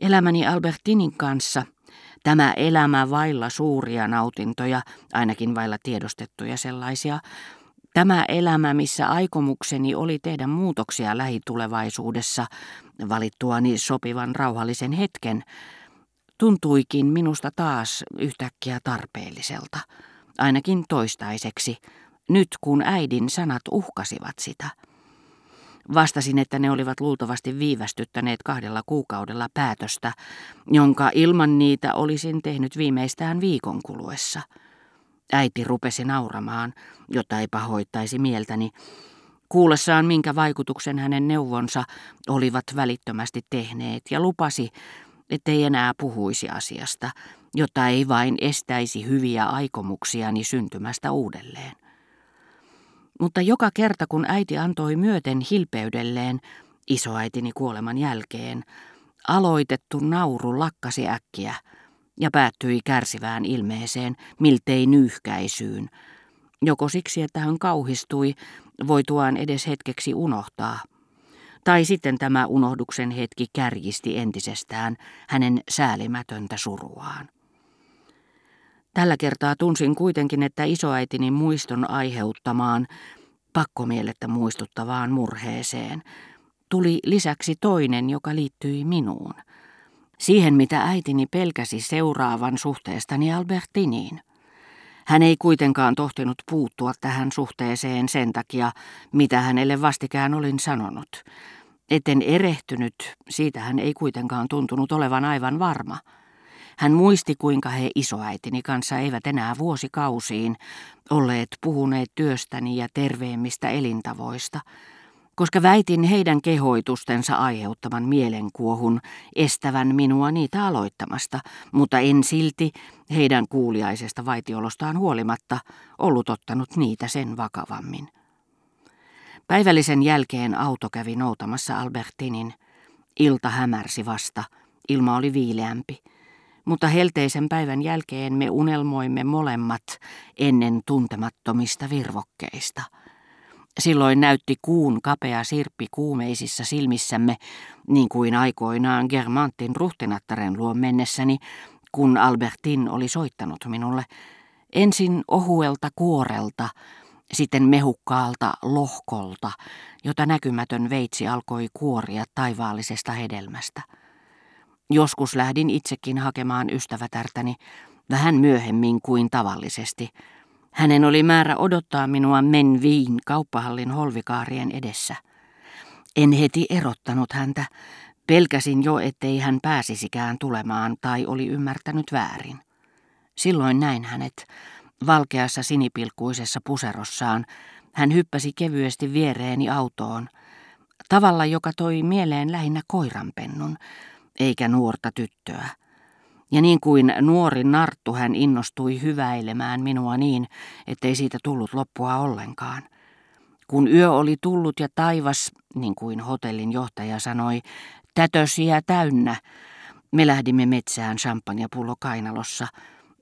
Elämäni Albertinin kanssa, tämä elämä vailla suuria nautintoja, ainakin vailla tiedostettuja sellaisia, Tämä elämä, missä aikomukseni oli tehdä muutoksia lähitulevaisuudessa, valittuani sopivan rauhallisen hetken, tuntuikin minusta taas yhtäkkiä tarpeelliselta, ainakin toistaiseksi, nyt kun äidin sanat uhkasivat sitä. Vastasin, että ne olivat luultavasti viivästyttäneet kahdella kuukaudella päätöstä, jonka ilman niitä olisin tehnyt viimeistään viikon kuluessa – Äiti rupesi nauramaan, jotta ei pahoittaisi mieltäni, kuullessaan minkä vaikutuksen hänen neuvonsa olivat välittömästi tehneet ja lupasi, ettei enää puhuisi asiasta, jotta ei vain estäisi hyviä aikomuksiani syntymästä uudelleen. Mutta joka kerta kun äiti antoi myöten hilpeydelleen, isoäitini kuoleman jälkeen, aloitettu nauru lakkasi äkkiä – ja päättyi kärsivään ilmeeseen, miltei nyyhkäisyyn. Joko siksi, että hän kauhistui, voituaan edes hetkeksi unohtaa. Tai sitten tämä unohduksen hetki kärjisti entisestään hänen säälimätöntä suruaan. Tällä kertaa tunsin kuitenkin, että isoäitini muiston aiheuttamaan, pakkomielettä muistuttavaan murheeseen, tuli lisäksi toinen, joka liittyi minuun – siihen mitä äitini pelkäsi seuraavan suhteestani Albertiniin. Hän ei kuitenkaan tohtinut puuttua tähän suhteeseen sen takia, mitä hänelle vastikään olin sanonut. Etten erehtynyt, siitä hän ei kuitenkaan tuntunut olevan aivan varma. Hän muisti, kuinka he isoäitini kanssa eivät enää vuosikausiin olleet puhuneet työstäni ja terveemmistä elintavoista – koska väitin heidän kehoitustensa aiheuttaman mielenkuohun estävän minua niitä aloittamasta, mutta en silti heidän kuuliaisesta vaitiolostaan huolimatta ollut ottanut niitä sen vakavammin. Päivällisen jälkeen auto kävi noutamassa Albertinin. Ilta hämärsi vasta, ilma oli viileämpi, mutta helteisen päivän jälkeen me unelmoimme molemmat ennen tuntemattomista virvokkeista – Silloin näytti kuun kapea sirppi kuumeisissa silmissämme, niin kuin aikoinaan Germantin ruhtinattaren luo mennessäni, kun Albertin oli soittanut minulle. Ensin ohuelta kuorelta, sitten mehukkaalta lohkolta, jota näkymätön veitsi alkoi kuoria taivaallisesta hedelmästä. Joskus lähdin itsekin hakemaan ystävätärtäni, vähän myöhemmin kuin tavallisesti – hänen oli määrä odottaa minua Menviin kauppahallin holvikaarien edessä. En heti erottanut häntä. Pelkäsin jo, ettei hän pääsisikään tulemaan tai oli ymmärtänyt väärin. Silloin näin hänet, valkeassa sinipilkkuisessa puserossaan. Hän hyppäsi kevyesti viereeni autoon. Tavalla, joka toi mieleen lähinnä koiranpennun, eikä nuorta tyttöä. Ja niin kuin nuori narttu hän innostui hyväilemään minua niin, ettei siitä tullut loppua ollenkaan. Kun yö oli tullut ja taivas, niin kuin hotellin johtaja sanoi, tätösiä täynnä, me lähdimme metsään champagnepullo kainalossa,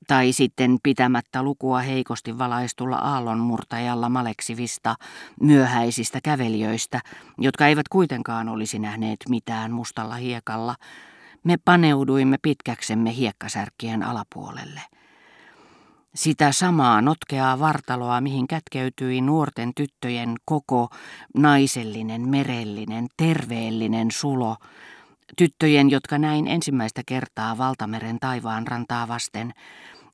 tai sitten pitämättä lukua heikosti valaistulla aallonmurtajalla maleksivista myöhäisistä kävelijöistä, jotka eivät kuitenkaan olisi nähneet mitään mustalla hiekalla, me paneuduimme pitkäksemme hiekkasärkkien alapuolelle. Sitä samaa notkeaa vartaloa, mihin kätkeytyi nuorten tyttöjen koko naisellinen, merellinen, terveellinen sulo, tyttöjen, jotka näin ensimmäistä kertaa valtameren taivaan rantaa vasten,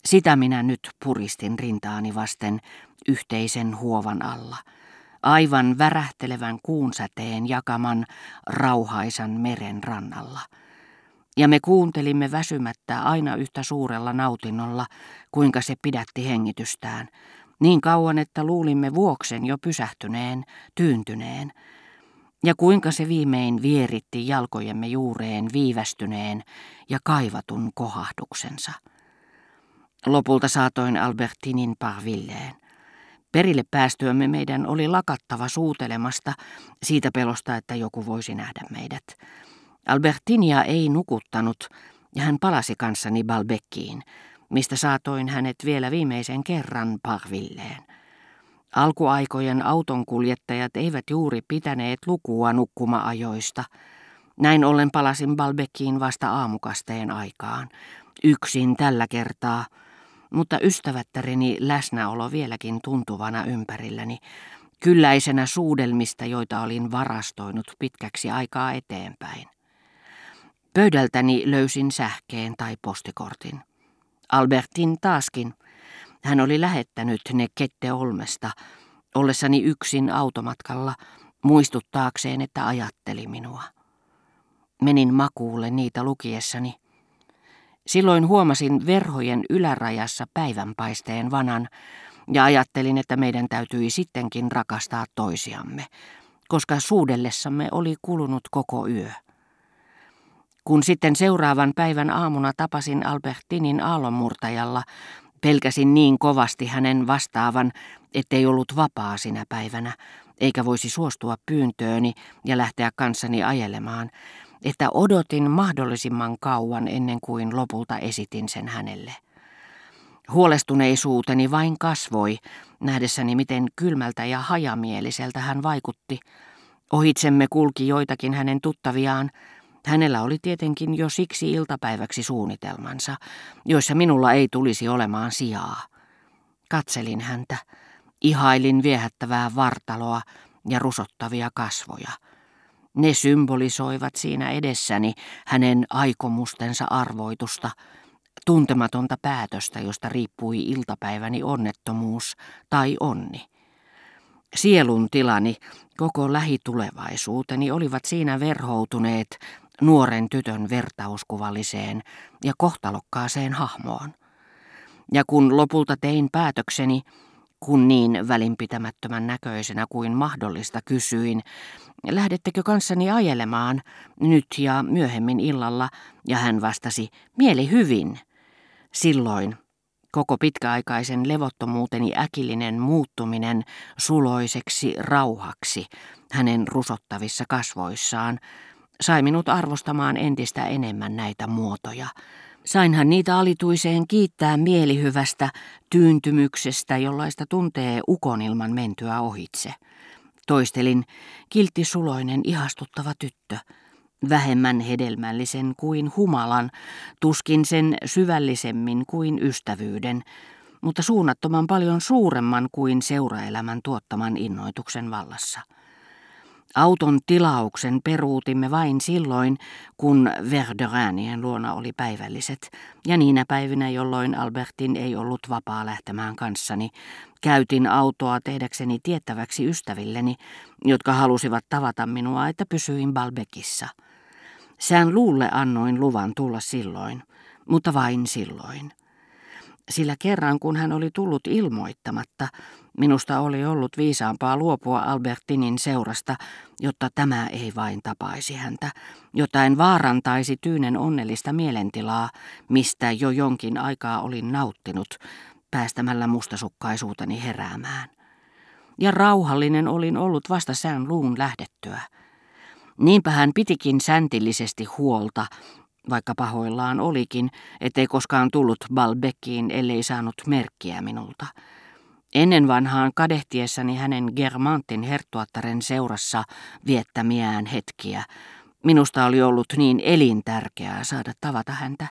sitä minä nyt puristin rintaani vasten yhteisen huovan alla, aivan värähtelevän kuunsäteen jakaman rauhaisan meren rannalla – ja me kuuntelimme väsymättä aina yhtä suurella nautinnolla, kuinka se pidätti hengitystään, niin kauan, että luulimme vuoksen jo pysähtyneen, tyyntyneen, ja kuinka se viimein vieritti jalkojemme juureen viivästyneen ja kaivatun kohahduksensa. Lopulta saatoin Albertinin parvilleen. Perille päästyömme meidän oli lakattava suutelemasta siitä pelosta, että joku voisi nähdä meidät. Albertinia ei nukuttanut, ja hän palasi kanssani Balbekkiin, mistä saatoin hänet vielä viimeisen kerran parvilleen. Alkuaikojen autonkuljettajat eivät juuri pitäneet lukua nukkuma-ajoista. Näin ollen palasin Balbekiin vasta aamukasteen aikaan. Yksin tällä kertaa, mutta ystävättäreni läsnäolo vieläkin tuntuvana ympärilläni, kylläisenä suudelmista, joita olin varastoinut pitkäksi aikaa eteenpäin. Pöydältäni löysin sähkeen tai postikortin. Albertin taaskin. Hän oli lähettänyt ne Kette Olmesta, ollessani yksin automatkalla, muistuttaakseen, että ajatteli minua. Menin makuulle niitä lukiessani. Silloin huomasin verhojen ylärajassa päivänpaisteen vanan ja ajattelin, että meidän täytyi sittenkin rakastaa toisiamme, koska suudellessamme oli kulunut koko yö. Kun sitten seuraavan päivän aamuna tapasin Albertinin aallonmurtajalla, pelkäsin niin kovasti hänen vastaavan, ettei ollut vapaa sinä päivänä, eikä voisi suostua pyyntööni ja lähteä kanssani ajelemaan, että odotin mahdollisimman kauan ennen kuin lopulta esitin sen hänelle. Huolestuneisuuteni vain kasvoi, nähdessäni miten kylmältä ja hajamieliseltä hän vaikutti. Ohitsemme kulki joitakin hänen tuttaviaan. Hänellä oli tietenkin jo siksi iltapäiväksi suunnitelmansa, joissa minulla ei tulisi olemaan sijaa. Katselin häntä, ihailin viehättävää vartaloa ja rusottavia kasvoja. Ne symbolisoivat siinä edessäni hänen aikomustensa arvoitusta, tuntematonta päätöstä, josta riippui iltapäiväni onnettomuus tai onni. Sielun tilani, koko lähitulevaisuuteni olivat siinä verhoutuneet nuoren tytön vertauskuvalliseen ja kohtalokkaaseen hahmoon. Ja kun lopulta tein päätökseni, kun niin välinpitämättömän näköisenä kuin mahdollista kysyin, lähdettekö kanssani ajelemaan nyt ja myöhemmin illalla, ja hän vastasi, mieli hyvin. Silloin koko pitkäaikaisen levottomuuteni äkillinen muuttuminen suloiseksi rauhaksi hänen rusottavissa kasvoissaan sai minut arvostamaan entistä enemmän näitä muotoja, Sainhan niitä alituiseen kiittää mielihyvästä tyyntymyksestä, jollaista tuntee ukon ilman mentyä ohitse. Toistelin, kiltti suloinen ihastuttava tyttö, vähemmän hedelmällisen kuin humalan, tuskin sen syvällisemmin kuin ystävyyden, mutta suunnattoman paljon suuremman kuin seuraelämän tuottaman innoituksen vallassa. Auton tilauksen peruutimme vain silloin, kun Verderanien luona oli päivälliset, ja niinä päivinä, jolloin Albertin ei ollut vapaa lähtemään kanssani, käytin autoa tehdäkseni tiettäväksi ystävilleni, jotka halusivat tavata minua, että pysyin Balbekissa. Sään luulle annoin luvan tulla silloin, mutta vain silloin sillä kerran kun hän oli tullut ilmoittamatta, minusta oli ollut viisaampaa luopua Albertinin seurasta, jotta tämä ei vain tapaisi häntä, jotta en vaarantaisi tyynen onnellista mielentilaa, mistä jo jonkin aikaa olin nauttinut, päästämällä mustasukkaisuuteni heräämään. Ja rauhallinen olin ollut vasta sään luun lähdettyä. Niinpä hän pitikin säntillisesti huolta, vaikka pahoillaan olikin, ettei koskaan tullut Balbekkiin, ellei saanut merkkiä minulta. Ennen vanhaan kadehtiessani hänen Germantin herttuattaren seurassa viettämiään hetkiä, minusta oli ollut niin elintärkeää saada tavata häntä,